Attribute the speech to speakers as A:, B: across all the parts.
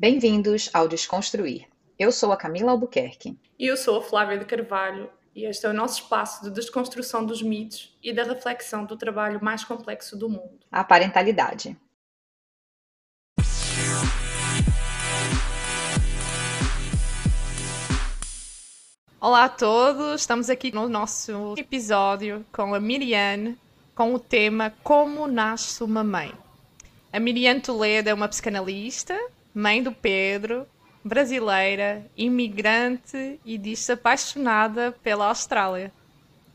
A: Bem-vindos ao Desconstruir. Eu sou a Camila Albuquerque.
B: E eu sou a Flávia de Carvalho, e este é o nosso espaço de desconstrução dos mitos e da reflexão do trabalho mais complexo do mundo
A: a parentalidade.
B: Olá a todos, estamos aqui no nosso episódio com a Miriane com o tema Como Nasce uma Mãe. A Miriane Toledo é uma psicanalista, mãe do Pedro, brasileira, imigrante e diz-se apaixonada pela Austrália.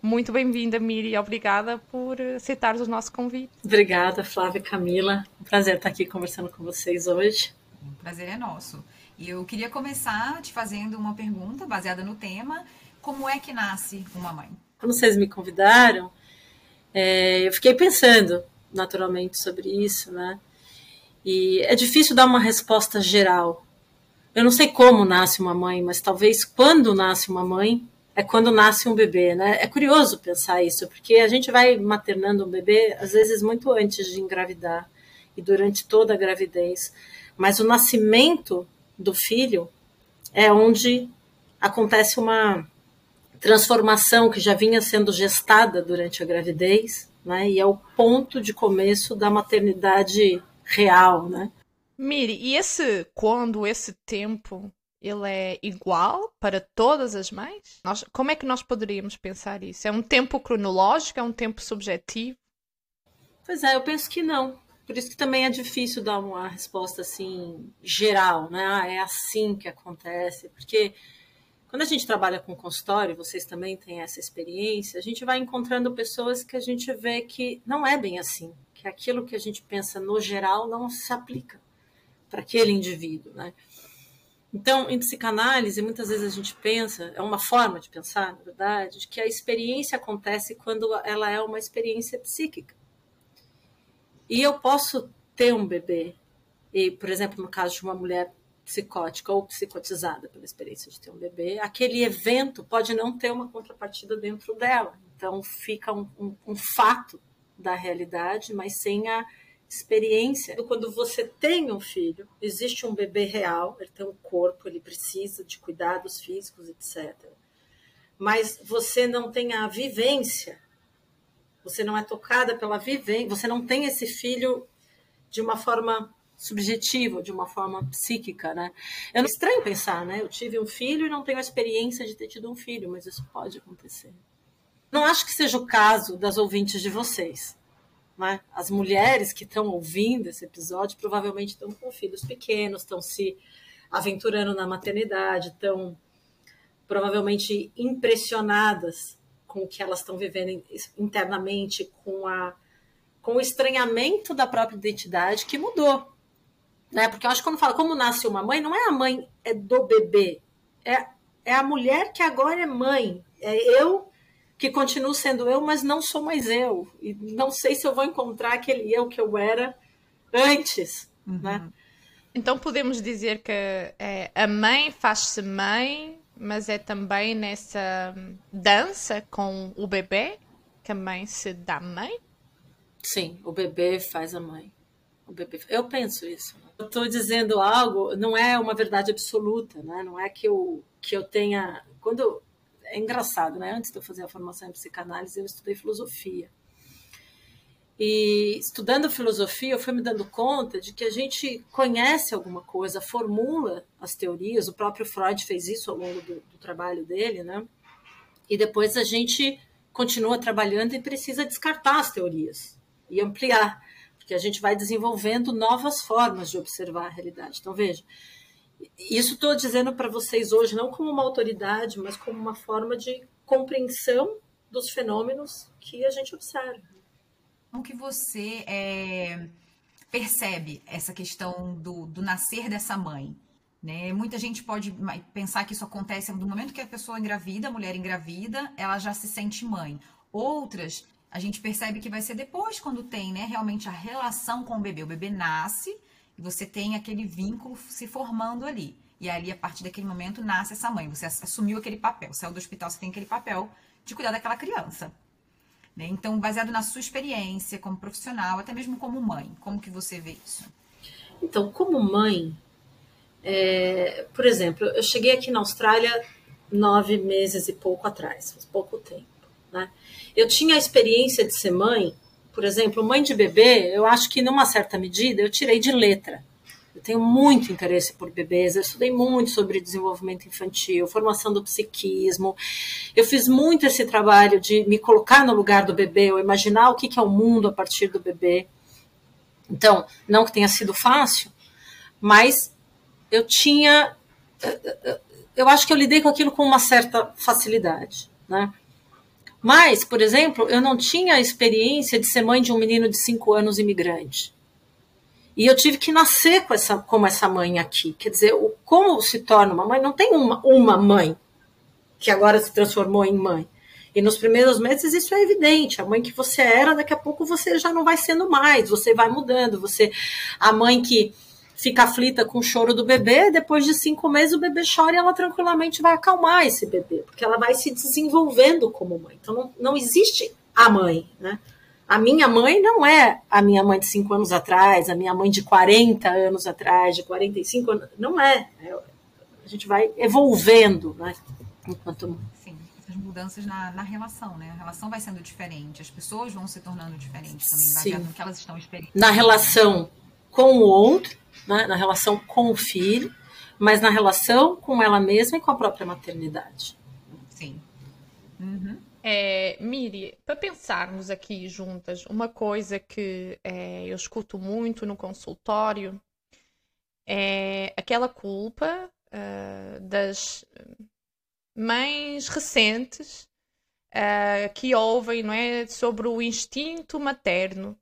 B: Muito bem-vinda, Miri. Obrigada por aceitar o nosso convite.
C: Obrigada, Flávia e Camila. Um prazer estar aqui conversando com vocês hoje.
D: O prazer é nosso. E eu queria começar te fazendo uma pergunta baseada no tema: como é que nasce uma mãe?
C: Quando vocês me convidaram, é, eu fiquei pensando naturalmente sobre isso, né? E é difícil dar uma resposta geral. Eu não sei como nasce uma mãe, mas talvez quando nasce uma mãe é quando nasce um bebê, né? É curioso pensar isso, porque a gente vai maternando um bebê às vezes muito antes de engravidar e durante toda a gravidez, mas o nascimento do filho é onde acontece uma transformação que já vinha sendo gestada durante a gravidez, né? E é o ponto de começo da maternidade real, né?
B: Miri, e esse quando, esse tempo, ele é igual para todas as mães? Nós, como é que nós poderíamos pensar isso? É um tempo cronológico? É um tempo subjetivo?
C: Pois é, eu penso que não. Por isso que também é difícil dar uma resposta assim geral, né? Ah, é assim que acontece, porque quando a gente trabalha com consultório, vocês também têm essa experiência, a gente vai encontrando pessoas que a gente vê que não é bem assim, que aquilo que a gente pensa no geral não se aplica para aquele indivíduo, né? Então, em psicanálise, muitas vezes a gente pensa, é uma forma de pensar, na verdade, de que a experiência acontece quando ela é uma experiência psíquica. E eu posso ter um bebê, e, por exemplo, no caso de uma mulher psicótica ou psicotizada pela experiência de ter um bebê, aquele evento pode não ter uma contrapartida dentro dela. Então, fica um, um, um fato da realidade, mas sem a experiência. Quando você tem um filho, existe um bebê real, ele tem um corpo, ele precisa de cuidados físicos, etc. Mas você não tem a vivência, você não é tocada pela vivência, você não tem esse filho de uma forma subjetiva, de uma forma psíquica, né? É estranho pensar, né? Eu tive um filho e não tenho a experiência de ter tido um filho, mas isso pode acontecer. Não acho que seja o caso das ouvintes de vocês. Né? As mulheres que estão ouvindo esse episódio provavelmente estão com filhos pequenos, estão se aventurando na maternidade, estão provavelmente impressionadas com o que elas estão vivendo internamente, com, a, com o estranhamento da própria identidade que mudou. Né? Porque eu acho que quando fala como nasce uma mãe, não é a mãe é do bebê, é, é a mulher que agora é mãe. É eu que continuo sendo eu, mas não sou mais eu. E não sei se eu vou encontrar aquele eu que eu era antes, uhum. né?
B: Então podemos dizer que é, a mãe faz-se mãe, mas é também nessa dança com o bebê que a mãe se dá mãe?
C: Sim, o bebê faz a mãe. O bebê... Eu penso isso. Eu estou dizendo algo, não é uma verdade absoluta, né? Não é que eu, que eu tenha. Quando é engraçado, né? Antes de eu fazer a formação em psicanálise, eu estudei filosofia. E estudando filosofia, eu fui me dando conta de que a gente conhece alguma coisa, formula as teorias, o próprio Freud fez isso ao longo do, do trabalho dele, né? E depois a gente continua trabalhando e precisa descartar as teorias e ampliar, porque a gente vai desenvolvendo novas formas de observar a realidade. Então, veja, isso estou dizendo para vocês hoje não como uma autoridade, mas como uma forma de compreensão dos fenômenos que a gente observa.
D: Como que você é, percebe essa questão do, do nascer dessa mãe? Né? Muita gente pode pensar que isso acontece no momento que a pessoa engravida, a mulher engravida, ela já se sente mãe. Outras, a gente percebe que vai ser depois, quando tem né, realmente a relação com o bebê. O bebê nasce, e você tem aquele vínculo se formando ali. E ali, a partir daquele momento, nasce essa mãe. Você assumiu aquele papel. Saiu do hospital, você tem aquele papel de cuidar daquela criança. Né? Então, baseado na sua experiência como profissional, até mesmo como mãe, como que você vê isso?
C: Então, como mãe, É, por exemplo, eu cheguei aqui na Austrália nove meses e pouco atrás, pouco tempo. Né? Eu tinha a experiência de ser mãe, por exemplo, mãe de bebê, eu acho que numa certa medida eu tirei de letra. Eu tenho muito interesse por bebês, eu estudei muito sobre desenvolvimento infantil, formação do psiquismo. Eu fiz muito esse trabalho de me colocar no lugar do bebê, ou imaginar o que é o mundo a partir do bebê. Então, não que tenha sido fácil, mas eu tinha. Eu acho que eu lidei com aquilo com uma certa facilidade, né? Mas, por exemplo, eu não tinha a experiência de ser mãe de um menino de 5 anos imigrante. E eu tive que nascer com essa, como essa mãe aqui. Quer dizer, o, como se torna uma mãe? Não tem uma, uma mãe que agora se transformou em mãe. E nos primeiros meses isso é evidente. A mãe que você era, daqui a pouco você já não vai sendo mais. Você vai mudando. Você, a mãe que fica aflita com o choro do bebê, depois de cinco meses o bebê chora e ela tranquilamente vai acalmar esse bebê, porque ela vai se desenvolvendo como mãe. Então não, não existe a mãe, né? A minha mãe não é a minha mãe de cinco anos atrás, a minha mãe de 40 anos atrás, de 45 anos. Não é. é a gente vai evolvendo, né? Enquanto mãe.
D: Sim, essas mudanças na, na relação, né? A relação vai sendo diferente, as pessoas vão se tornando diferentes também, baseado Sim. no que elas estão experimentando.
C: Na relação com o outro, né, na relação com o filho, mas na relação com ela mesma e com a própria maternidade.
D: Sim. Uhum.
B: É, Miri, para pensarmos aqui juntas, uma coisa que é, eu escuto muito no consultório é aquela culpa uh, das mães recentes uh, que ouvem não é, sobre o instinto materno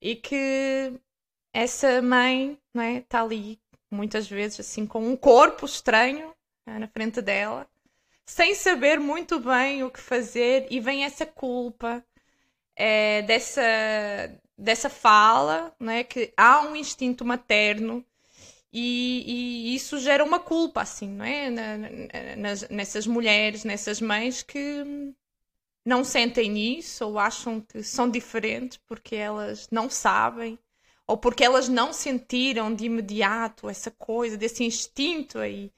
B: e que essa mãe não é, está ali muitas vezes assim com um corpo estranho né, na frente dela, sem saber muito bem o que fazer e vem essa culpa é, dessa dessa fala, né, que há um instinto materno e, e, isso gera uma culpa, assim, não é? Nas, nessas mulheres, nessas mães que não sentem isso ou acham que são diferentes porque elas não sabem ou porque elas não sentiram de imediato essa coisa, desse instinto aí.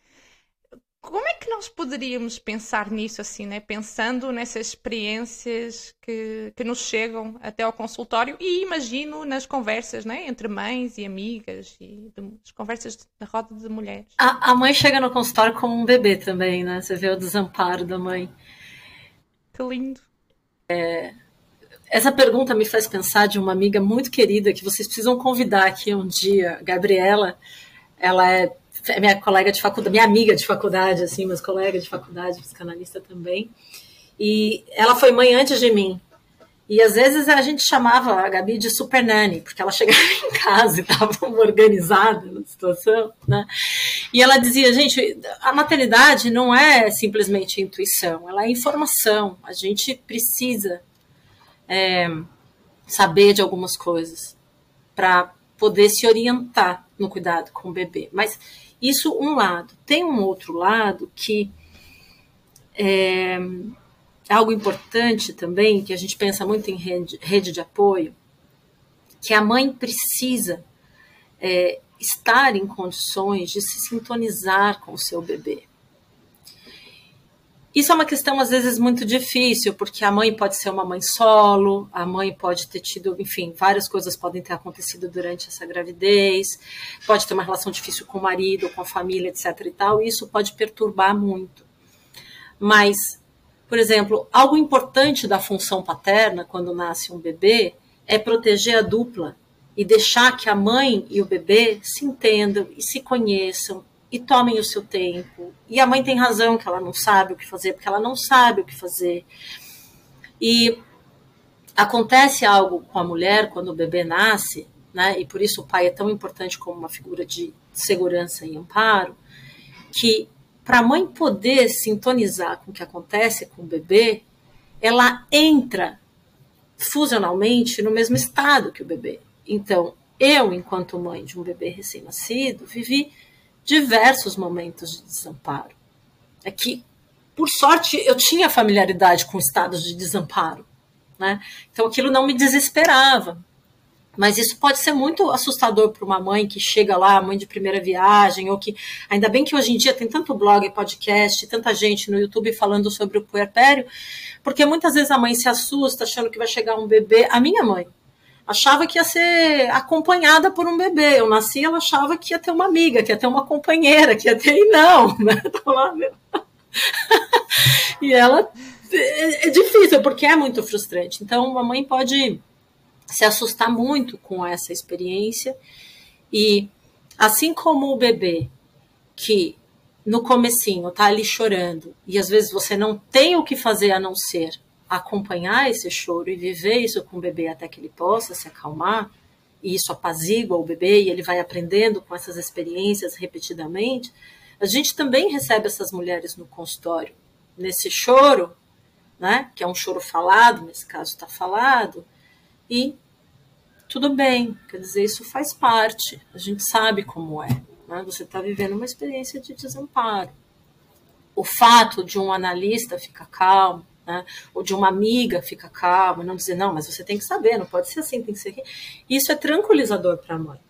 B: Como é que nós poderíamos pensar nisso assim, né? Pensando nessas experiências que, que nos chegam até ao consultório e imagino nas conversas, né? Entre mães e amigas e de, as conversas na roda de mulheres.
C: A, a mãe chega no consultório como um bebê também, né? Você vê o desamparo da mãe.
B: Que lindo.
C: É, essa pergunta me faz pensar de uma amiga muito querida que vocês precisam convidar aqui um dia, Gabriela. Ela é, é minha colega de faculdade, minha amiga de faculdade, assim, meus colegas de faculdade, psicanalista também. E ela foi mãe antes de mim. E às vezes a gente chamava a Gabi de super nanny, porque ela chegava em casa e estava organizada na situação, né? E ela dizia, gente, a maternidade não é simplesmente intuição, ela é informação. A gente precisa é, saber de algumas coisas para poder se orientar no cuidado com o bebê. Mas isso um lado. Tem um outro lado que é algo importante também, que a gente pensa muito em rede, rede de apoio, que a mãe precisa é, estar em condições de se sintonizar com o seu bebê. Isso é uma questão, às vezes, muito difícil, porque a mãe pode ser uma mãe solo, a mãe pode ter tido, enfim, várias coisas podem ter acontecido durante essa gravidez, pode ter uma relação difícil com o marido, com a família, etc. e tal, e isso pode perturbar muito. Mas, por exemplo, algo importante da função paterna, quando nasce um bebê, é proteger a dupla e deixar que a mãe e o bebê se entendam e se conheçam e tomem o seu tempo. E a mãe tem razão que ela não sabe o que fazer, porque ela não sabe o que fazer. E acontece algo com a mulher quando o bebê nasce, né? E por isso o pai é tão importante como uma figura de segurança e amparo, que para a mãe poder sintonizar com o que acontece com o bebê, ela entra fusionalmente no mesmo estado que o bebê. Então, eu, enquanto mãe de um bebê recém-nascido, vivi diversos momentos de desamparo. É que, por sorte, eu tinha familiaridade com estados de desamparo. Né? Então aquilo não me desesperava. Mas isso pode ser muito assustador para uma mãe que chega lá, mãe de primeira viagem, ou que. Ainda bem que hoje em dia tem tanto blog, podcast, tanta gente no YouTube falando sobre o puerpério, porque muitas vezes a mãe se assusta achando que vai chegar um bebê. A minha mãe achava que ia ser acompanhada por um bebê. Eu nasci, ela achava que ia ter uma amiga, que ia ter uma companheira, que ia ter. E não, né? e ela. É, é difícil, porque é muito frustrante. Então, uma mãe pode se assustar muito com essa experiência e assim como o bebê que no comecinho tá ali chorando e às vezes você não tem o que fazer a não ser acompanhar esse choro e viver isso com o bebê até que ele possa se acalmar e isso apazigua o bebê e ele vai aprendendo com essas experiências repetidamente, a gente também recebe essas mulheres no consultório nesse choro, né, que é um choro falado, nesse caso está falado, e tudo bem, quer dizer, isso faz parte, a gente sabe como é. Né? Você está vivendo uma experiência de desamparo. O fato de um analista ficar calmo, né? ou de uma amiga ficar calma, não dizer, não, mas você tem que saber, não pode ser assim, tem que ser. Isso é tranquilizador para a mãe.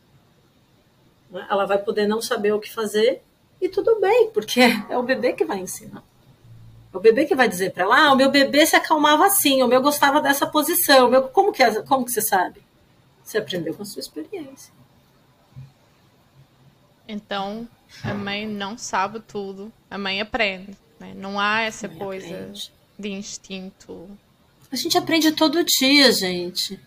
C: Né? Ela vai poder não saber o que fazer e tudo bem, porque é o bebê que vai ensinar. É o bebê que vai dizer para ela, ah, o meu bebê se acalmava assim, o meu gostava dessa posição, o meu, como que é, como que você sabe? Você aprendeu com a sua experiência.
B: Então, a mãe não sabe tudo, a mãe aprende. Né? Não há essa coisa aprende. De instinto.
C: A gente aprende todo dia, gente.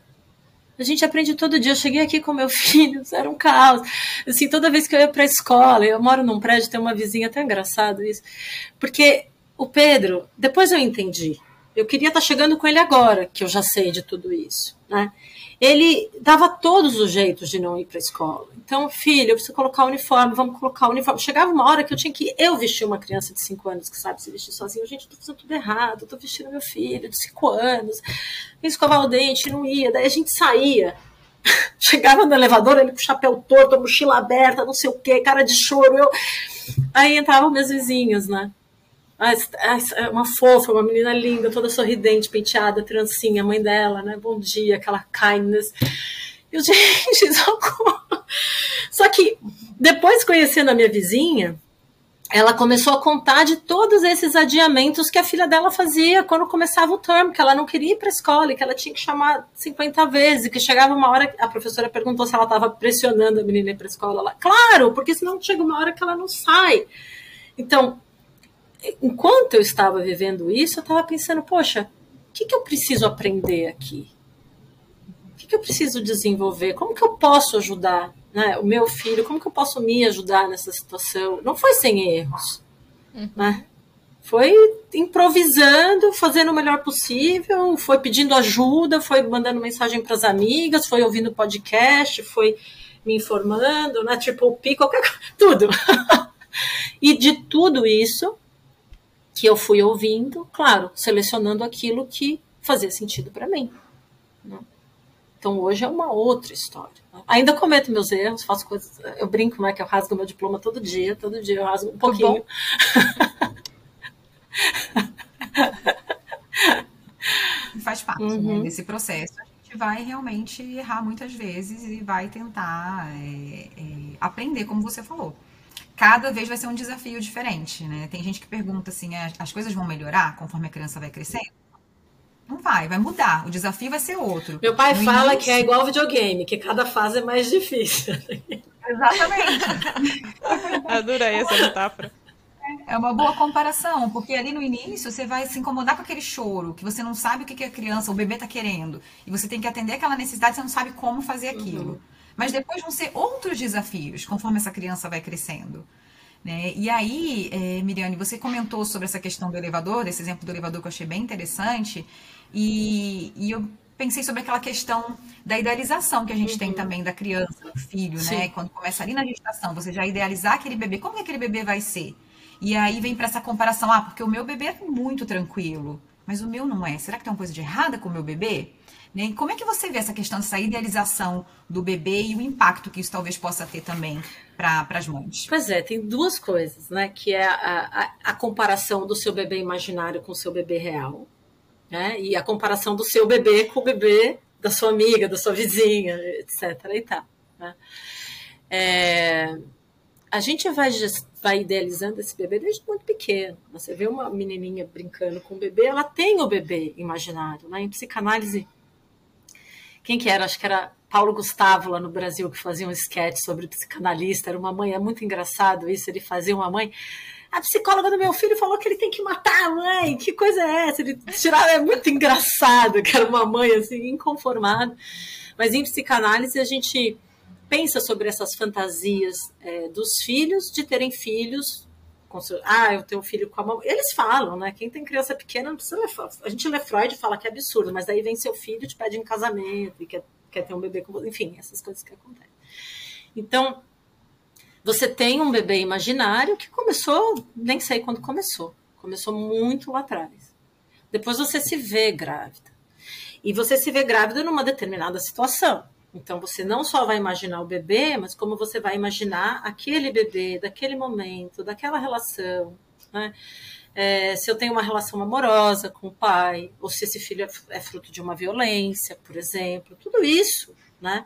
C: A gente aprende todo dia. Eu cheguei aqui com meu filho, era um caos. Assim, toda vez que eu ia para a escola, eu moro num prédio, tem uma vizinha, até engraçado isso. Porque o Pedro, depois eu entendi. Eu queria estar tá chegando com ele agora, que eu já sei de tudo isso, né? Ele dava todos os jeitos de não ir para a escola. Então, filho, eu preciso colocar o uniforme, vamos colocar o uniforme. Chegava uma hora que eu tinha que eu vestir uma criança de 5 anos que sabe se vestir sozinha. Gente, tô fazendo tudo errado, tô vestindo meu filho de 5 anos. Ia escovar o dente, não ia. Daí a gente saía. Chegava no elevador, ele com o chapéu torto, mochila aberta, não sei o quê, cara de choro. Eu... Aí entravam meus vizinhos, né? É uma fofa, uma menina linda, toda sorridente, penteada, trancinha, mãe dela, né? Bom dia, aquela kindness. E eu, gente. Só que depois conhecendo a minha vizinha, ela começou a contar de todos esses adiamentos que a filha dela fazia quando começava o termo, que ela não queria ir para a escola e que ela tinha que chamar 50 vezes, que chegava uma hora, a professora perguntou se ela estava pressionando a menina para a escola. Ela, claro, porque senão chega uma hora que ela não sai. Então, enquanto eu estava vivendo isso, eu estava pensando, poxa, o que, que eu preciso aprender aqui? O que, que eu preciso desenvolver? Como que eu posso ajudar né, o meu filho? Como que eu posso me ajudar nessa situação? Não foi sem erros, uhum. né? Foi improvisando, fazendo o melhor possível, foi pedindo ajuda, foi mandando mensagem para as amigas, foi ouvindo podcast, foi me informando, né? Tipo, o pico, qualquer tudo. e de tudo isso, que eu fui ouvindo, claro, selecionando aquilo que fazia sentido para mim. Né? Então hoje é uma outra história. Né? Ainda cometo meus erros, faço coisas. Eu brinco, né? Que eu rasgo meu diploma todo dia, todo dia eu rasgo um pouquinho.
D: Faz parte né, uhum. né, desse processo. A gente vai realmente errar muitas vezes e vai tentar é, é, aprender, como você falou cada vez vai ser um desafio diferente, né? Tem gente que pergunta assim, as, as coisas vão melhorar conforme a criança vai crescendo? Não vai, vai mudar. O desafio vai ser outro.
C: Meu pai no fala início... que é igual videogame, que cada fase é mais difícil.
D: Exatamente.
B: Adorei essa metáfora.
D: É uma boa comparação, porque ali no início você vai se incomodar com aquele choro, que você não sabe o que, que a criança, o bebê está querendo. E você tem que atender aquela necessidade, você não sabe como fazer aquilo. Uhum. Mas depois vão ser outros desafios, conforme essa criança vai crescendo. Né? E aí, é, Miriane, você comentou sobre essa questão do elevador, desse exemplo do elevador que eu achei bem interessante, e, e eu pensei sobre aquela questão da idealização que a gente uhum. tem também da criança, do filho, né? Sim. né? Quando começa ali na gestação, você já idealizar aquele bebê, como que aquele bebê vai ser? E aí vem para essa comparação, ah, porque o meu bebê é muito tranquilo, mas o meu não é. Será que tem uma coisa de errada com o meu bebê? Né? Como é que você vê essa questão dessa idealização do bebê e o impacto que isso talvez possa ter também para as mães?
C: Pois é, tem duas coisas, né? Que é a, a, a, comparação do seu bebê imaginário com o seu bebê real, né? E a comparação do seu bebê com o bebê da sua amiga, da sua vizinha, etc. E tá, né? é, a gente vai, vai idealizando esse bebê desde muito pequeno. Você vê uma menininha brincando com o bebê, ela tem o bebê imaginário. Né? Em psicanálise, quem que era? Acho que era Paulo Gustavo lá no Brasil, que fazia um sketch sobre psicanalista. Era uma mãe, é muito engraçado isso. Ele fazia uma mãe a psicóloga do meu filho falou que ele tem que matar a mãe. Que coisa é essa? Ele tirava, é muito engraçado, que era uma mãe assim, inconformada. Mas em psicanálise a gente pensa sobre essas fantasias é, dos filhos de terem filhos. Ah, eu tenho um filho com a mamãe. Eles falam, né? Quem tem criança pequena não precisa. A gente lê Freud e fala que é absurdo, mas daí vem seu filho te pede em casamento e quer, quer ter um bebê com você. Enfim, essas coisas que acontecem. Então, você tem um bebê imaginário que começou, nem sei quando começou, começou muito lá atrás. Depois você se vê grávida. E você se vê grávida numa determinada situação. Então você não só vai imaginar o bebê, mas como você vai imaginar aquele bebê, daquele momento, daquela relação. Né? É, se eu tenho uma relação amorosa com o pai, ou se esse filho é, é fruto de uma violência, por exemplo, tudo isso, né?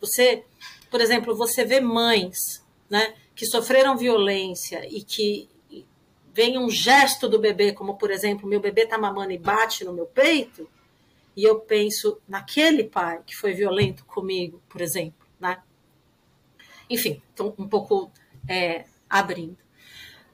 C: Você, por exemplo, você vê mães né, que sofreram violência e que vem um gesto do bebê, como por exemplo, meu bebê está mamando e bate no meu peito, e eu penso naquele pai que foi violento comigo, por exemplo, né? Enfim, estou um pouco é, abrindo.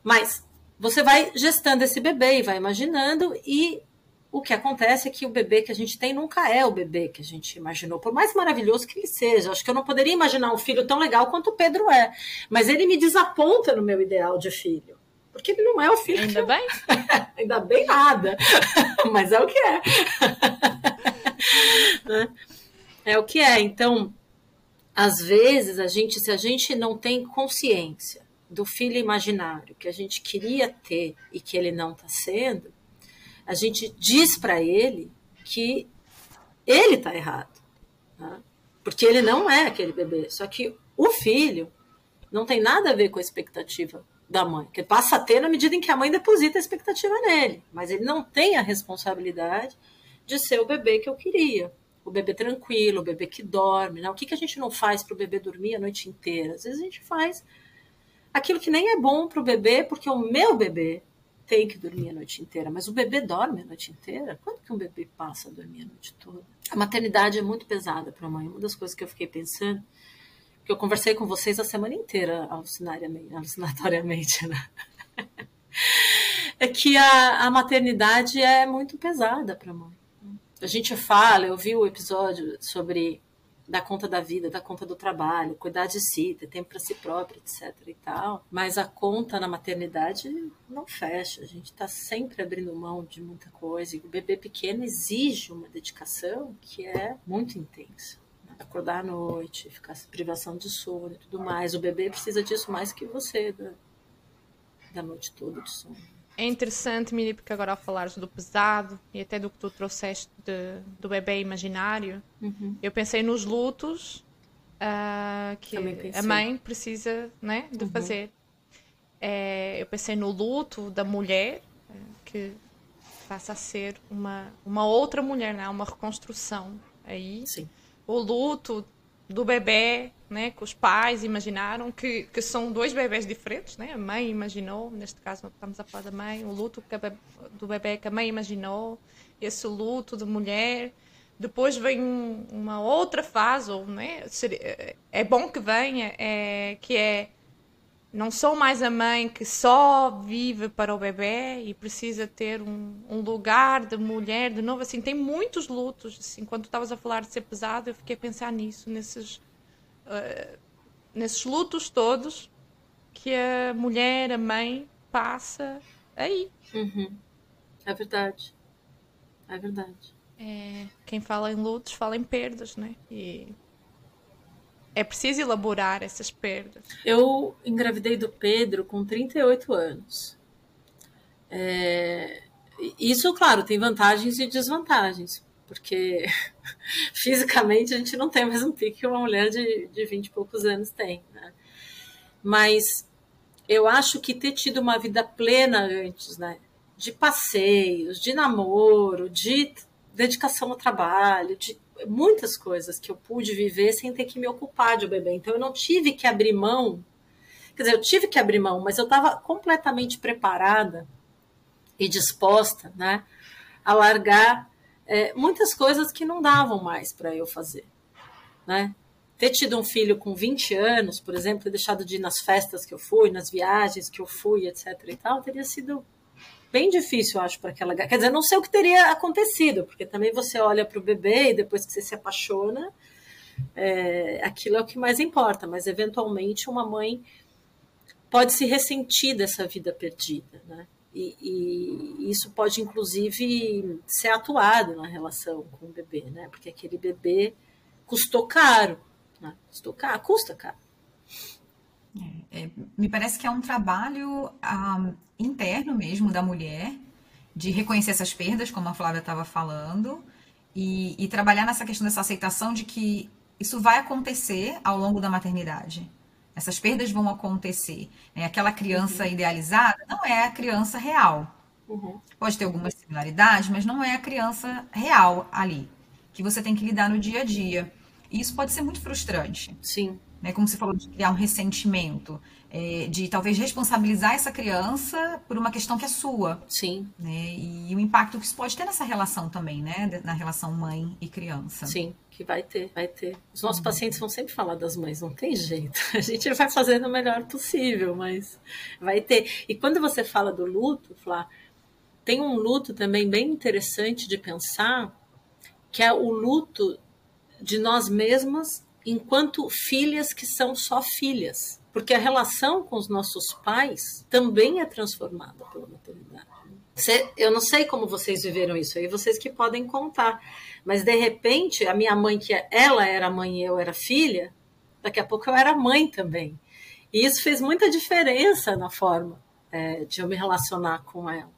C: Mas você vai gestando esse bebê e vai imaginando, e o que acontece é que o bebê que a gente tem nunca é o bebê que a gente imaginou, por mais maravilhoso que ele seja. Acho que eu não poderia imaginar um filho tão legal quanto o Pedro é, mas ele me desaponta no meu ideal de filho. Porque ele não é o filho.
B: Ainda bem?
C: Ainda bem nada. mas é o que é. Né? é o que é. Então, às vezes, a gente, se a gente não tem consciência do filho imaginário que a gente queria ter e que ele não está sendo, a gente diz para ele que ele está errado. Né? Porque ele não é aquele bebê. Só que o filho não tem nada a ver com a expectativa da mãe, que passa a ter na medida em que a mãe deposita a expectativa nele. Mas ele não tem a responsabilidade de ser o bebê que eu queria. O bebê tranquilo, o bebê que dorme. Né? O que, que a gente não faz para o bebê dormir a noite inteira? Às vezes a gente faz aquilo que nem é bom para o bebê, porque o meu bebê tem que dormir a noite inteira, mas o bebê dorme a noite inteira? Quando que um bebê passa a dormir a noite toda? A maternidade é muito pesada para a mãe. Uma das coisas que eu fiquei pensando, que eu conversei com vocês a semana inteira, alucinatoriamente, né? é que a, a maternidade é muito pesada para a mãe. A gente fala, eu vi o episódio sobre dar conta da vida, dar conta do trabalho, cuidar de si, ter tempo para si próprio, etc e tal. Mas a conta na maternidade não fecha. A gente está sempre abrindo mão de muita coisa. E o bebê pequeno exige uma dedicação que é muito intensa. Acordar à noite, ficar privação de sono e tudo mais. O bebê precisa disso mais que você, da, da noite toda de sono.
B: É interessante, Miri, porque agora ao falares do pesado e até do que tu trouxeste de, do bebê imaginário, uhum. eu pensei nos lutos uh, que a mãe precisa né, de uhum. fazer. É, eu pensei no luto da mulher, eh, que passa a ser uma, uma outra mulher, né? uma reconstrução aí.
C: Sim.
B: O luto do bebê, né, que os pais imaginaram, que, que são dois bebés diferentes, né? A mãe imaginou, neste caso estamos a falar da mãe, o luto do bebê que a mãe imaginou, esse luto de mulher. Depois vem um, uma outra fase, ou, né, é bom que venha, é, que é não sou mais a mãe que só vive para o bebê e precisa ter um, um lugar de mulher de novo. Assim tem muitos lutos. Assim quando estavas a falar de ser pesado eu fiquei a pensar nisso nesses uh, nesses lutos todos que a mulher a mãe passa aí.
C: Uhum. é verdade. É verdade.
B: É, quem fala em lutos fala em perdas né? E é preciso elaborar essas perdas.
C: Eu engravidei do Pedro com 38 anos. É... Isso, claro, tem vantagens e desvantagens, porque fisicamente a gente não tem mais um pique que uma mulher de, de 20 e poucos anos tem. Né? Mas eu acho que ter tido uma vida plena antes, né? de passeios, de namoro, de dedicação ao trabalho, de muitas coisas que eu pude viver sem ter que me ocupar de um bebê. Então eu não tive que abrir mão. Quer dizer, eu tive que abrir mão, mas eu estava completamente preparada e disposta, né, a largar é, muitas coisas que não davam mais para eu fazer, né? Ter tido um filho com 20 anos, por exemplo, ter deixado de ir nas festas que eu fui, nas viagens que eu fui, etc e tal, teria sido bem difícil, eu acho, para aquela. Quer dizer, não sei o que teria acontecido, porque também você olha para o bebê e depois que você se apaixona, é, aquilo é o que mais importa, mas eventualmente uma mãe pode se ressentir dessa vida perdida, né? E, e, isso pode, inclusive, ser atuado na relação com o bebê, né? Porque aquele bebê custou caro, né? Custou caro, custa caro.
D: É, é, me parece que é um trabalho um, interno mesmo da mulher, de reconhecer essas perdas, como a Flávia estava falando, e, e, trabalhar nessa questão dessa aceitação de que isso vai acontecer ao longo da maternidade. Essas perdas vão acontecer. Né? Aquela criança uhum. idealizada não é a criança real. Uhum. Pode ter algumas similaridades, mas não é a criança real ali, que você tem que lidar no dia a dia. E isso pode ser muito frustrante.
C: Sim
D: né? Como você falou de criar um ressentimento, é, de talvez responsabilizar essa criança por uma questão que é sua.
C: Sim.
D: Né? E o impacto que isso pode ter nessa relação também, né? Na relação mãe e criança.
C: Sim, que vai ter, vai ter. Os nossos uhum. pacientes vão sempre falar das mães, não tem jeito. A gente vai fazendo o melhor possível, mas vai ter. E quando você fala do luto, Flá, tem um luto também bem interessante de pensar, que é o luto de nós mesmas enquanto filhas que são só filhas. Porque a relação com os nossos pais também é transformada pela maternidade. Eu não sei como vocês viveram isso aí, vocês que podem contar. Mas de repente, a minha mãe, que ela era mãe e eu era filha, daqui a pouco eu era mãe também. E isso fez muita diferença na forma é, de eu me relacionar com ela.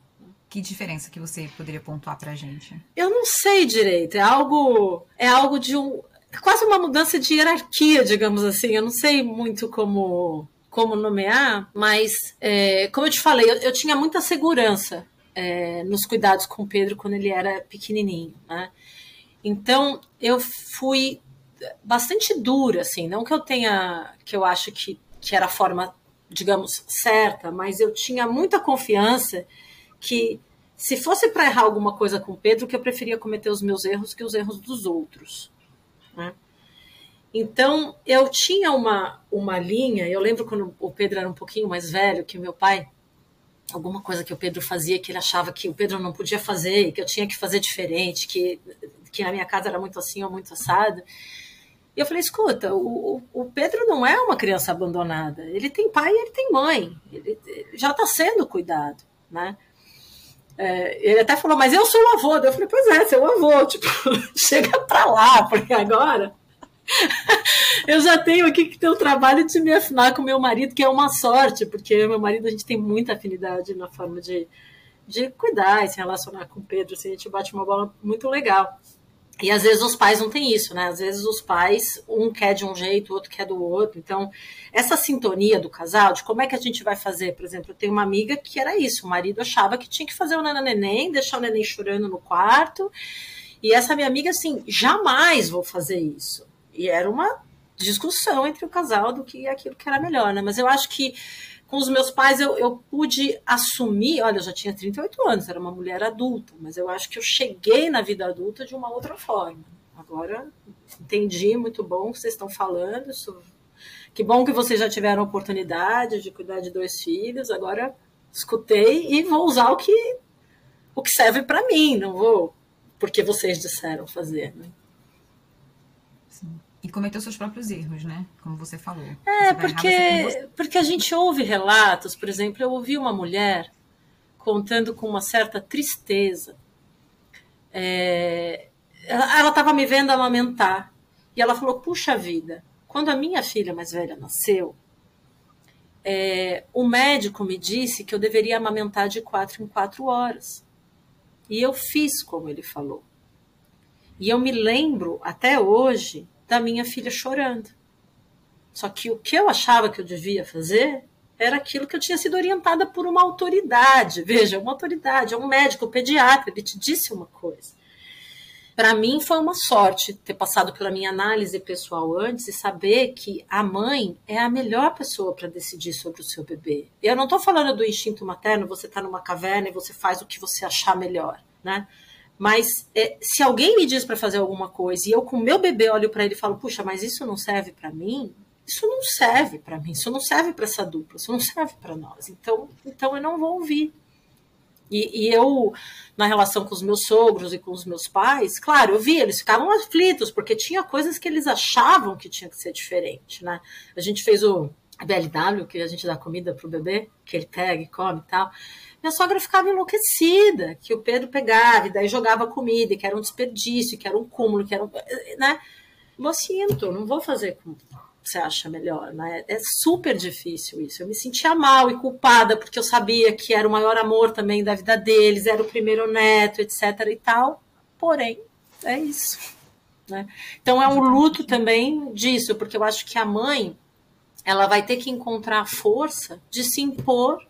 D: Que diferença que você poderia pontuar pra gente?
C: Eu não sei direito. É algo, é algo de um, quase uma mudança de hierarquia, digamos assim. Eu não sei muito como, como nomear, mas, é, como eu te falei, eu, eu tinha muita segurança é, nos cuidados com o Pedro quando ele era pequenininho, né? Então, eu fui bastante dura, assim, não que eu tenha, que eu acho que, que era a forma, digamos, certa, mas eu tinha muita confiança que se fosse para errar alguma coisa com o Pedro, que eu preferia cometer os meus erros que os erros dos outros. Né? Então, eu tinha uma, uma linha, eu lembro quando o Pedro era um pouquinho mais velho, que o meu pai, alguma coisa que o Pedro fazia que ele achava que o Pedro não podia fazer, que eu tinha que fazer diferente, que, que na minha casa era muito assim ou muito assado. E eu falei, escuta, o, o Pedro não é uma criança abandonada. Ele tem pai e ele tem mãe. Ele, ele já está sendo cuidado, né? É, ele até falou, mas eu sou o avô. Eu falei, pois é, seu avô. Tipo, chega pra lá, porque agora eu já tenho aqui que ter o trabalho de me afinar com meu marido, que é uma sorte, porque meu marido a gente tem muita afinidade na forma de, de cuidar e se relacionar com o Pedro. Assim, a gente bate uma bola muito legal. E às vezes os pais não têm isso, né? Às vezes os pais, um quer de um jeito, o outro quer do outro. Então, essa sintonia do casal, de como é que a gente vai fazer, por exemplo, eu tenho uma amiga que era isso, o marido achava que tinha que fazer o neném, deixar o neném chorando no quarto. E essa minha amiga, assim, jamais vou fazer isso. E era uma discussão entre o casal do que aquilo que era melhor, né? Mas eu acho que com os meus pais eu, eu pude assumir, olha, eu já tinha 38 anos, era uma mulher adulta, mas eu acho que eu cheguei na vida adulta de uma outra forma. Agora entendi, muito bom o que vocês estão falando, isso, que bom que vocês já tiveram a oportunidade de cuidar de dois filhos, agora escutei e vou usar o que, o que serve para mim, não vou porque vocês disseram fazer, né?
D: E cometeu seus próprios erros, né? Como você falou.
C: É, você porque, porque a gente ouve relatos, por exemplo, eu ouvi uma mulher contando com uma certa tristeza. É, ela estava me vendo amamentar e ela falou: Puxa vida, quando a minha filha mais velha nasceu, é, o médico me disse que eu deveria amamentar de quatro em quatro horas. E eu fiz como ele falou. E eu me lembro até hoje da minha filha chorando. Só que o que eu achava que eu devia fazer era aquilo que eu tinha sido orientada por uma autoridade. Veja, uma autoridade, é um médico, um pediatra, ele te disse uma coisa. para mim foi uma sorte ter passado pela minha análise pessoal antes e saber que a mãe é a melhor pessoa para decidir sobre o seu bebê. Eu não estou falando do instinto materno, você está numa caverna e você faz o que você achar melhor, né? Mas é, se alguém me diz para fazer alguma coisa e eu com meu bebê olho para ele e falo, puxa, mas isso não serve para mim, isso não serve para mim, isso não serve para essa dupla, isso não serve para nós. Então, então eu não vou ouvir. E, e, eu, na relação com os meus sogros e com os meus pais, claro, eu vi, eles ficavam aflitos, porque tinha coisas que eles achavam que tinha que ser diferente, né? A gente fez o BLW, que a gente dá comida pro bebê, que ele pega e come e tal. Minha sogra ficava enlouquecida, que o Pedro pegava e daí jogava comida, que era um desperdício, que era um cúmulo, que era um. né? Eu sinto, não vou fazer com você acha melhor, né? É super difícil isso. Eu me sentia mal e culpada porque eu sabia que era o maior amor também da vida deles, era o primeiro neto, etc e tal. Porém, é isso. Né? Então é um luto também disso, porque eu acho que a mãe ela vai ter que encontrar a força de se impor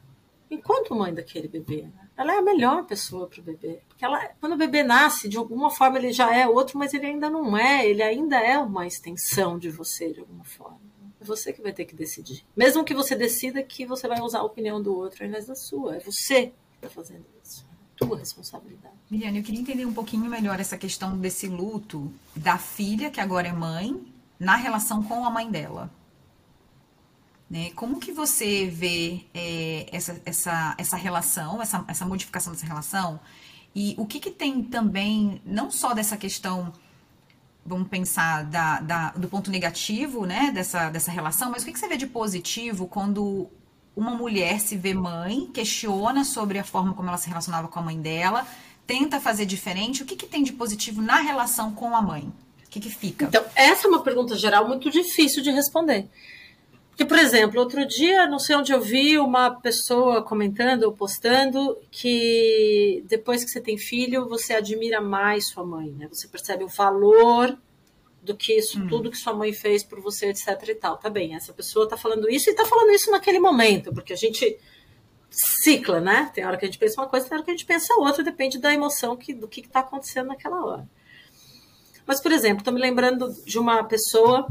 C: enquanto mãe daquele bebê. Né? Ela é a melhor pessoa para o bebê. Porque ela, quando o bebê nasce, de alguma forma ele já é outro, mas ele ainda não é. Ele ainda é uma extensão de você, de alguma forma. É você que vai ter que decidir. Mesmo que você decida que você vai usar a opinião do outro ao invés da sua. É você que está fazendo isso. É tua responsabilidade.
D: Miriane, eu queria entender um pouquinho melhor essa questão desse luto da filha, que agora é mãe, na relação com a mãe dela. Né? Como que você vê é, essa, essa, essa relação, essa, essa modificação dessa relação? E o que, que tem também, não só dessa questão, vamos pensar, da, da, do ponto negativo né, dessa, dessa relação, mas o que, que você vê de positivo quando uma mulher se vê mãe, questiona sobre a forma como ela se relacionava com a mãe dela, tenta fazer diferente, o que, que tem de positivo na relação com a mãe? O que, que fica?
C: Então, essa é uma pergunta geral muito difícil de responder. Porque, por exemplo, outro dia, não sei onde eu vi uma pessoa comentando ou postando que depois que você tem filho, você admira mais sua mãe, né? Você percebe o valor do que isso, hum. tudo que sua mãe fez por você, etc e tal. Tá bem, essa pessoa tá falando isso e tá falando isso naquele momento, porque a gente cicla, né? Tem hora que a gente pensa uma coisa, tem hora que a gente pensa outra, depende da emoção que, do que está acontecendo naquela hora. Mas, por exemplo, estou me lembrando de uma pessoa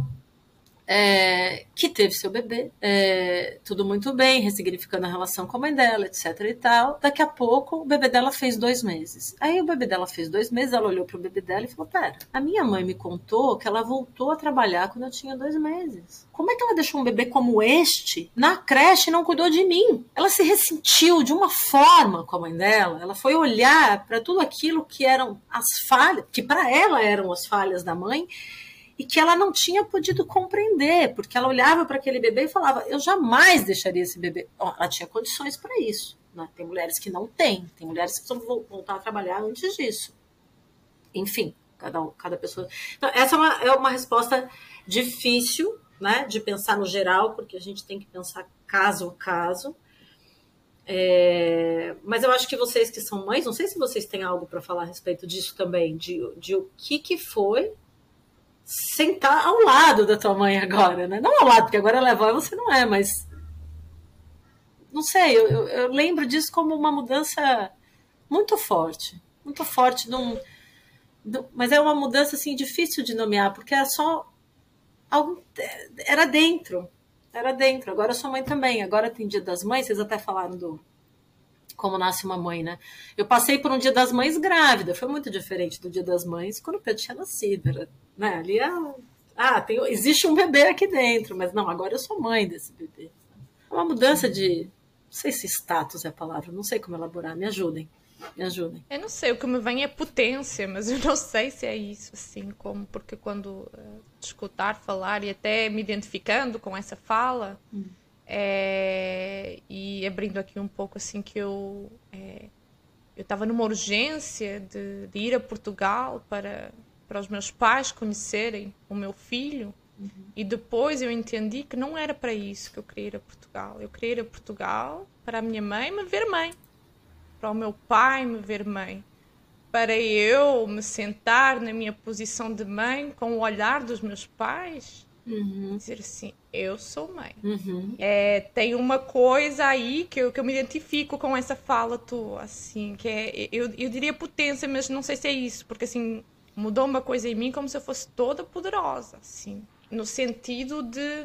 C: é, que teve seu bebê, é, tudo muito bem, ressignificando a relação com a mãe dela, etc e tal. Daqui a pouco, o bebê dela fez dois meses. Aí o bebê dela fez dois meses, ela olhou pro bebê dela e falou: Pera, a minha mãe me contou que ela voltou a trabalhar quando eu tinha dois meses. Como é que ela deixou um bebê como este na creche e não cuidou de mim? Ela se ressentiu de uma forma com a mãe dela, ela foi olhar para tudo aquilo que eram as falhas, que para ela eram as falhas da mãe e que ela não tinha podido compreender, porque ela olhava para aquele bebê e falava: Eu jamais deixaria esse bebê. Ela tinha condições para isso. Né? Tem mulheres que não têm, tem mulheres que precisam voltar a trabalhar antes disso. Enfim, cada, cada pessoa. Então, essa é uma, é uma resposta difícil né, de pensar no geral, porque a gente tem que pensar caso a caso. É, mas eu acho que vocês que são mães, não sei se vocês têm algo para falar a respeito disso também, de, de o que, que foi sentar ao lado da tua mãe agora, né? Não ao lado, porque agora ela é avó e você não é, mas. Não sei, eu, eu, eu, lembro disso como uma mudança muito forte. Muito forte. Num, mas é uma mudança assim, difícil de nomear, porque era só. Algo, era dentro. Era dentro. Agora sua mãe também. Agora tem dia das mães, vocês até falaram do como nasce uma mãe, né? Eu passei por um dia das mães grávida, foi muito diferente do dia das mães quando o Pedro tinha nascido. Era, né? Ali é, ah, tem, existe um bebê aqui dentro, mas não, agora eu sou mãe desse bebê. É uma mudança de. Não sei se status é a palavra, não sei como elaborar, me ajudem. Me ajudem.
B: Eu não sei, o que me vem é potência, mas eu não sei se é isso, assim, como, porque quando uh, escutar falar e até me identificando com essa fala, hum é, e abrindo aqui um pouco assim que eu é, eu estava numa urgência de, de, ir a Portugal para para os meus pais conhecerem o meu filho. Uhum. e depois eu entendi que não era para isso que eu queria ir a Portugal. Eu queria ir a Portugal para a minha mãe me ver mãe para o meu pai me ver mãe para eu me sentar na minha posição de mãe com o olhar dos meus pais Uhum. Dizer assim, eu sou mãe. Uhum. É, tem uma coisa aí que eu, que eu me identifico com essa fala tua, assim, que é, eu, eu diria potência, mas não sei se é isso, porque assim, mudou uma coisa em mim como se eu fosse toda poderosa, assim, no sentido de,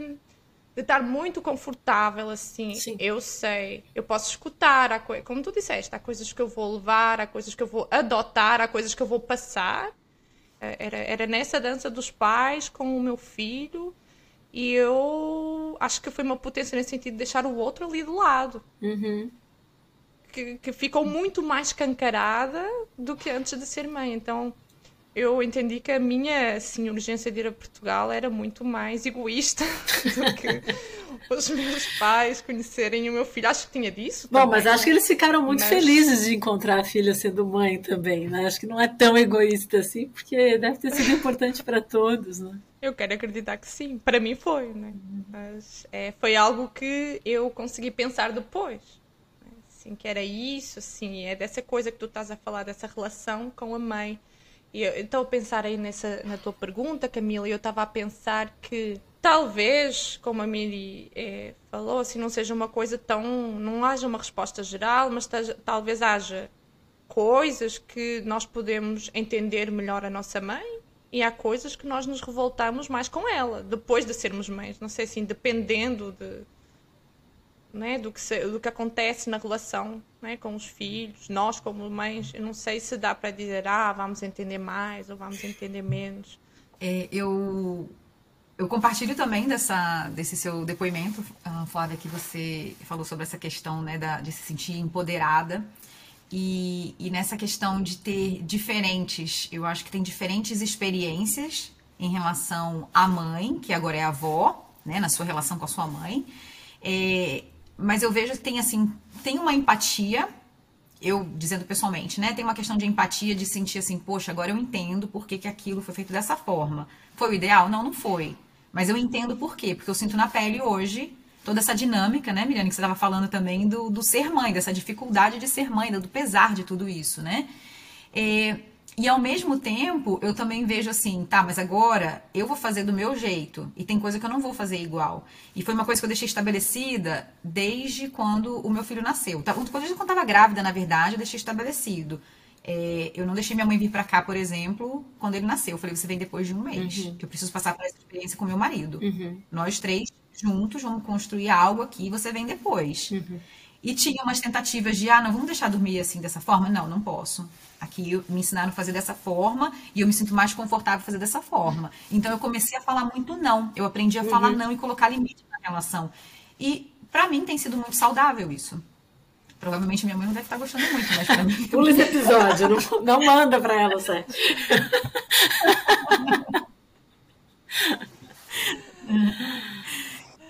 B: de estar muito confortável, assim.
C: Sim.
B: Eu sei, eu posso escutar, há como tu disseste, há coisas que eu vou levar, há coisas que eu vou adotar, há coisas que eu vou passar. Eh, Era, era nessa dança dos pais com o meu filho. E eu acho que foi uma potência nesse sentido de deixar o outro ali do lado
C: Uhum.
B: que, que ficou muito mais escancarada do que antes de ser mãe. Então eu entendi que a minha assim, urgência de ir a Portugal era muito mais egoísta do que os meus pais conhecerem o meu filho. Acho que tinha disso.
C: Bom,
B: também,
C: mas acho que
B: né?
C: eles ficaram muito
B: Mas-
C: felizes de encontrar a filha sendo mãe também, né? Acho que não é tão egoísta assim, porque deve ter sido importante para todos, né?
B: Eu quero acreditar que sim. Para mim foi, né? Mas é, foi algo que eu consegui pensar depois. Assim, que era isso, assim, é dessa coisa que tu estás a falar, dessa relação com a mãe. Eu estou a pensar aí nessa, na tua pergunta, Camila, eu estava a pensar que talvez, como a Miri eh, falou, assim, não seja uma coisa tão. não haja uma resposta geral, mas talvez haja coisas que nós podemos entender melhor a nossa mãe e há coisas que nós nos revoltamos mais com ela depois de sermos mães. Não sei assim, dependendo de, né, do, que se- do que acontece na relação né, com os filhos, nós como mães, eu não sei se dá para dizer, ah, vamos entender mais ou vamos entender menos.
D: É, eu, eu compartilho também dessa, desse seu depoimento, ah, Flávia, que você falou sobre essa questão né, da, de se sentir empoderada. E, e nessa questão de ter diferentes, eu acho que tem diferentes experiências em relação à mãe, que agora é avó, né, na sua relação com a sua mãe. É, mas eu vejo que tem assim, tem uma empatia eu dizendo pessoalmente, né? Tem uma questão de empatia, de sentir assim, poxa, agora eu entendo por que, que aquilo foi feito dessa forma. Foi o ideal? Não, não foi. Mas eu entendo por quê, porque eu sinto na pele hoje toda essa dinâmica, né, Miriane, que você estava falando também do, do ser mãe, dessa dificuldade de ser mãe, do pesar de tudo isso, né? É, e ao mesmo tempo, eu também vejo assim, tá, mas agora eu vou fazer do meu jeito e tem coisa que eu não vou fazer igual. E foi uma coisa que eu deixei estabelecida desde quando o meu filho nasceu. Tá? Quando eu estava grávida, na verdade, eu deixei estabelecido. É, eu não deixei minha mãe vir pra cá, por exemplo, quando ele nasceu. Eu falei, você vem depois de um mês, que eu preciso passar por essa experiência com meu marido. Nós três juntos vamos construir algo aqui e você vem depois. E tinha umas tentativas de, ah, não, vamos deixar dormir assim dessa forma? Não, não posso. Aqui me ensinaram a fazer dessa forma e eu me sinto mais confortável fazer dessa forma. Então eu comecei a falar muito não. Eu aprendi a falar não e colocar limite na relação. E pra mim tem sido muito saudável isso. Provavelmente minha mãe não deve estar gostando muito, mas pra mim.
C: Pula esse episódio, não, não manda para ela, Sé.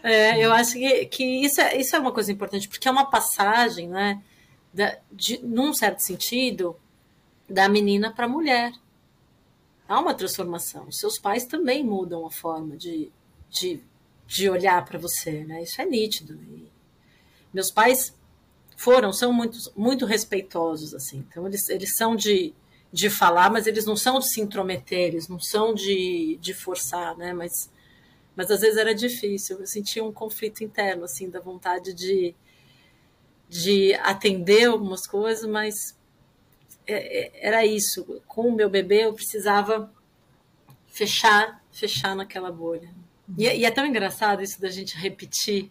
C: É, eu acho que, que isso, é, isso é uma coisa importante, porque é uma passagem, né, da, de, num certo sentido, da menina para a mulher. Há uma transformação. Seus pais também mudam a forma de, de, de olhar para você, né? Isso é nítido. E meus pais foram, são muito, muito respeitosos, assim. Então, eles, eles são de, de falar, mas eles não são de se intrometer, eles não são de, de forçar, né? Mas, mas às vezes era difícil. Eu sentia um conflito interno, assim, da vontade de, de atender algumas coisas, mas era isso. Com o meu bebê, eu precisava fechar, fechar naquela bolha. E, é- e é tão engraçado isso da gente repetir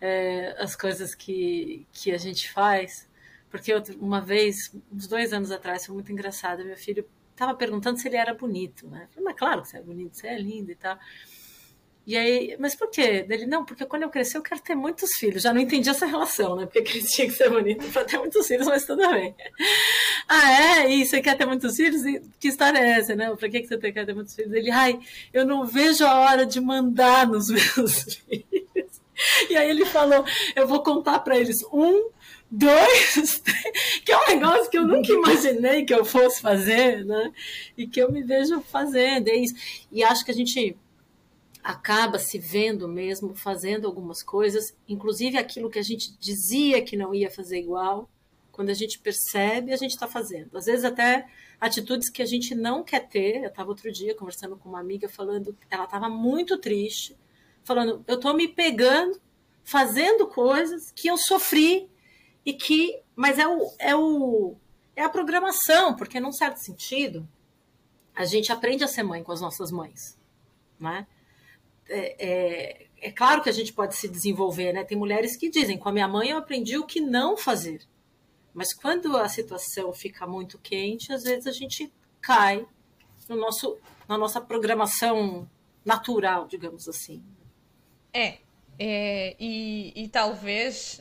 C: é, as coisas que, que a gente faz, porque eu, uma vez, uns dois anos atrás, foi muito engraçado. Meu filho estava perguntando se ele era bonito, né? Eu falei, mas claro que você é bonito, você é lindo e tal. E aí, mas por quê? Dele, não, porque quando eu crescer eu quero ter muitos filhos. Já não entendi essa relação, né? Porque que ele tinha que ser bonito para ter muitos filhos, mas tudo bem. Ah, é? E você quer ter muitos filhos? E que história é essa, né? Que que você quer ter muitos filhos? Ele, ai, eu não vejo a hora de mandar nos meus filhos. E aí ele falou, eu vou contar para eles um, dois, três, que é um negócio que eu nunca imaginei que eu fosse fazer, né? E que eu me vejo fazendo, é isso. E acho que a gente acaba se vendo mesmo fazendo algumas coisas, inclusive aquilo que a gente dizia que não ia fazer igual, quando a gente percebe, a gente está fazendo. Às vezes até atitudes que a gente não quer ter. Eu estava outro dia conversando com uma amiga falando, ela estava muito triste, falando, eu estou me pegando, fazendo coisas que eu sofri e que, mas é o, é o, é a programação, porque num certo sentido a gente aprende a ser mãe com as nossas mães, né? É, é, é, claro que a gente pode se desenvolver, né? Tem mulheres que dizem, com a minha mãe eu aprendi o que não fazer. Mas quando a situação fica muito quente, às vezes a gente cai no nosso, na nossa programação natural, digamos assim.
B: É, é e, e talvez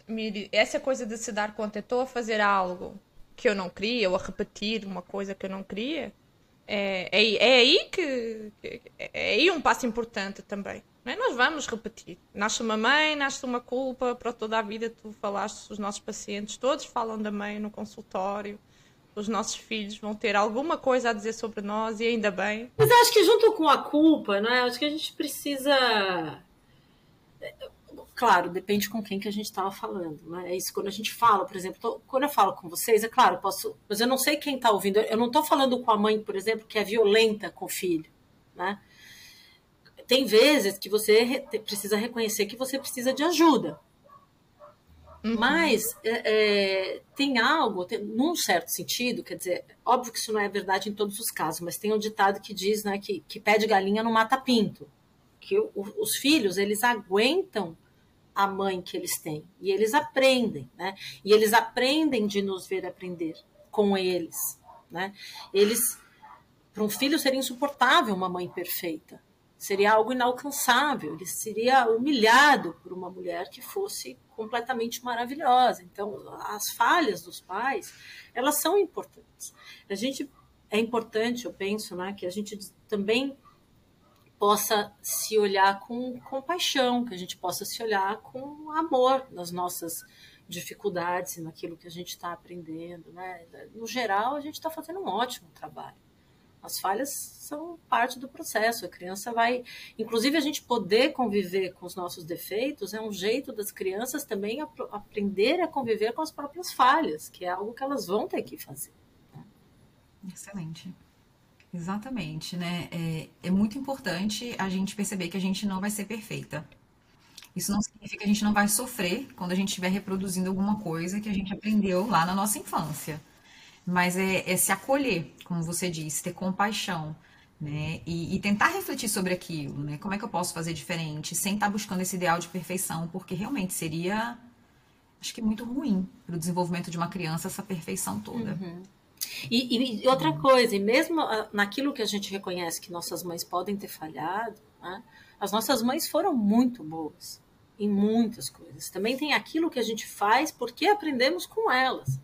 B: essa coisa de se dar conta, estou a fazer algo que eu não queria, ou a repetir uma coisa que eu não queria, é, é, é aí que, que, é aí um passo importante também. É? Nós vamos repetir. Nasce uma mãe, nasce uma culpa para toda a vida. Tu falaste, os nossos pacientes todos falam da mãe no consultório. Os nossos filhos vão ter alguma coisa a dizer sobre nós e ainda bem.
C: Mas acho que junto com a culpa, né? Acho que a gente precisa claro, depende com quem que a gente estava falando, né? É isso quando a gente fala, por exemplo, tô, quando eu falo com vocês, é claro, posso, mas eu não sei quem está ouvindo. Eu não estou falando com a mãe, por exemplo, que é violenta com o filho, né? Tem vezes que você re, precisa reconhecer que você precisa de ajuda. Uhum. Mas é, é, tem algo, tem, num certo sentido, quer dizer, óbvio que isso não é verdade em todos os casos, mas tem um ditado que diz né, que, que pé de galinha não mata pinto. Que o, os filhos, eles aguentam a mãe que eles têm. E eles aprendem, né? E eles aprendem de nos ver aprender com eles, né? Eles, para um filho seria insuportável uma mãe perfeita. Seria algo inalcançável. Ele seria humilhado por uma mulher que fosse completamente maravilhosa. Então, as falhas dos pais, elas são importantes. A gente é importante, eu penso, né, que a gente também possa se olhar com compaixão, que a gente possa se olhar com amor nas nossas dificuldades naquilo que a gente está aprendendo. Né? No geral, a gente está fazendo um ótimo trabalho. As falhas são parte do processo. A criança vai. Inclusive, a gente poder conviver com os nossos defeitos é um jeito das crianças também ap aprender a conviver com as próprias falhas, que é algo que elas vão ter que fazer. Né?
D: Excelente. Exatamente, né? É, é muito importante a gente perceber que a gente não vai ser perfeita. Isso não significa que a gente não vai sofrer quando a gente estiver reproduzindo alguma coisa que a gente aprendeu lá na nossa infância. Mas é, é se acolher, como você disse, ter compaixão, né? E, e, tentar refletir sobre aquilo, né? Como é que eu posso fazer diferente, sem estar buscando esse ideal de perfeição, porque realmente seria, acho que muito ruim para o desenvolvimento de uma criança essa perfeição toda.
C: Uhum. E, e, outra coisa, e mesmo ah, naquilo que a gente reconhece que nossas mães podem ter falhado, né, as nossas mães foram muito boas em muitas coisas. Também tem aquilo que a gente faz porque aprendemos com elas.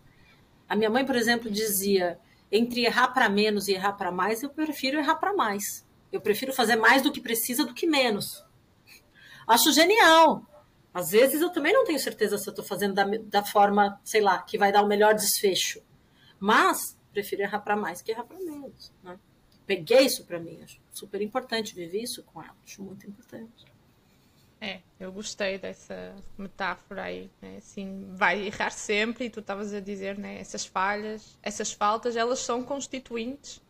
C: A minha mãe, por exemplo, dizia: entre errar para menos e errar para mais, eu prefiro errar para mais. Eu prefiro fazer mais do que precisa do que menos. Acho genial. Às vezes eu também não tenho certeza se eu estou fazendo da, da forma, sei lá, que vai dar o melhor desfecho. Mas prefiro errar para mais que errar para menos. Né? Peguei isso para mim, acho super importante, viver isso com ela, acho muito importante.
B: É, eu gostei dessa metáfora aí, né? assim, vai errar sempre, e tu estavas a dizer, né? essas falhas, essas faltas, elas são constituintes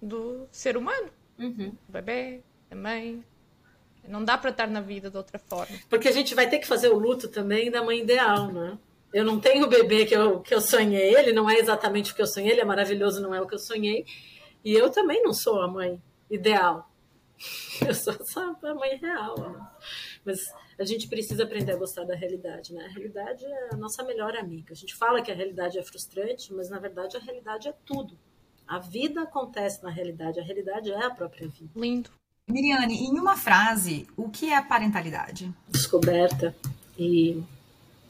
B: do ser humano,
C: uhum.
B: do bebê, da mãe, não dá para estar na vida de outra forma.
C: Porque a gente vai ter que fazer o luto também da mãe ideal, né? Eu não tenho o bebê que eu, que eu sonhei, ele não é exatamente o que eu sonhei, ele é maravilhoso, não é o que eu sonhei. E eu também não sou a mãe ideal. Eu sou só a mãe real. Mas a gente precisa aprender a gostar da realidade, né? A realidade é a nossa melhor amiga. A gente fala que a realidade é frustrante, mas na verdade a realidade é tudo. A vida acontece na realidade, a realidade é a própria vida.
B: Lindo.
D: Miriane, em uma frase, o que é parentalidade?
C: Descoberta e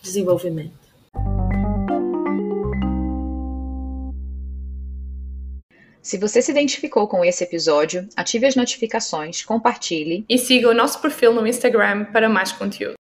C: desenvolvimento.
A: Se você se identificou com esse episódio, ative as notificações, compartilhe
B: e siga o nosso perfil no Instagram para mais conteúdo.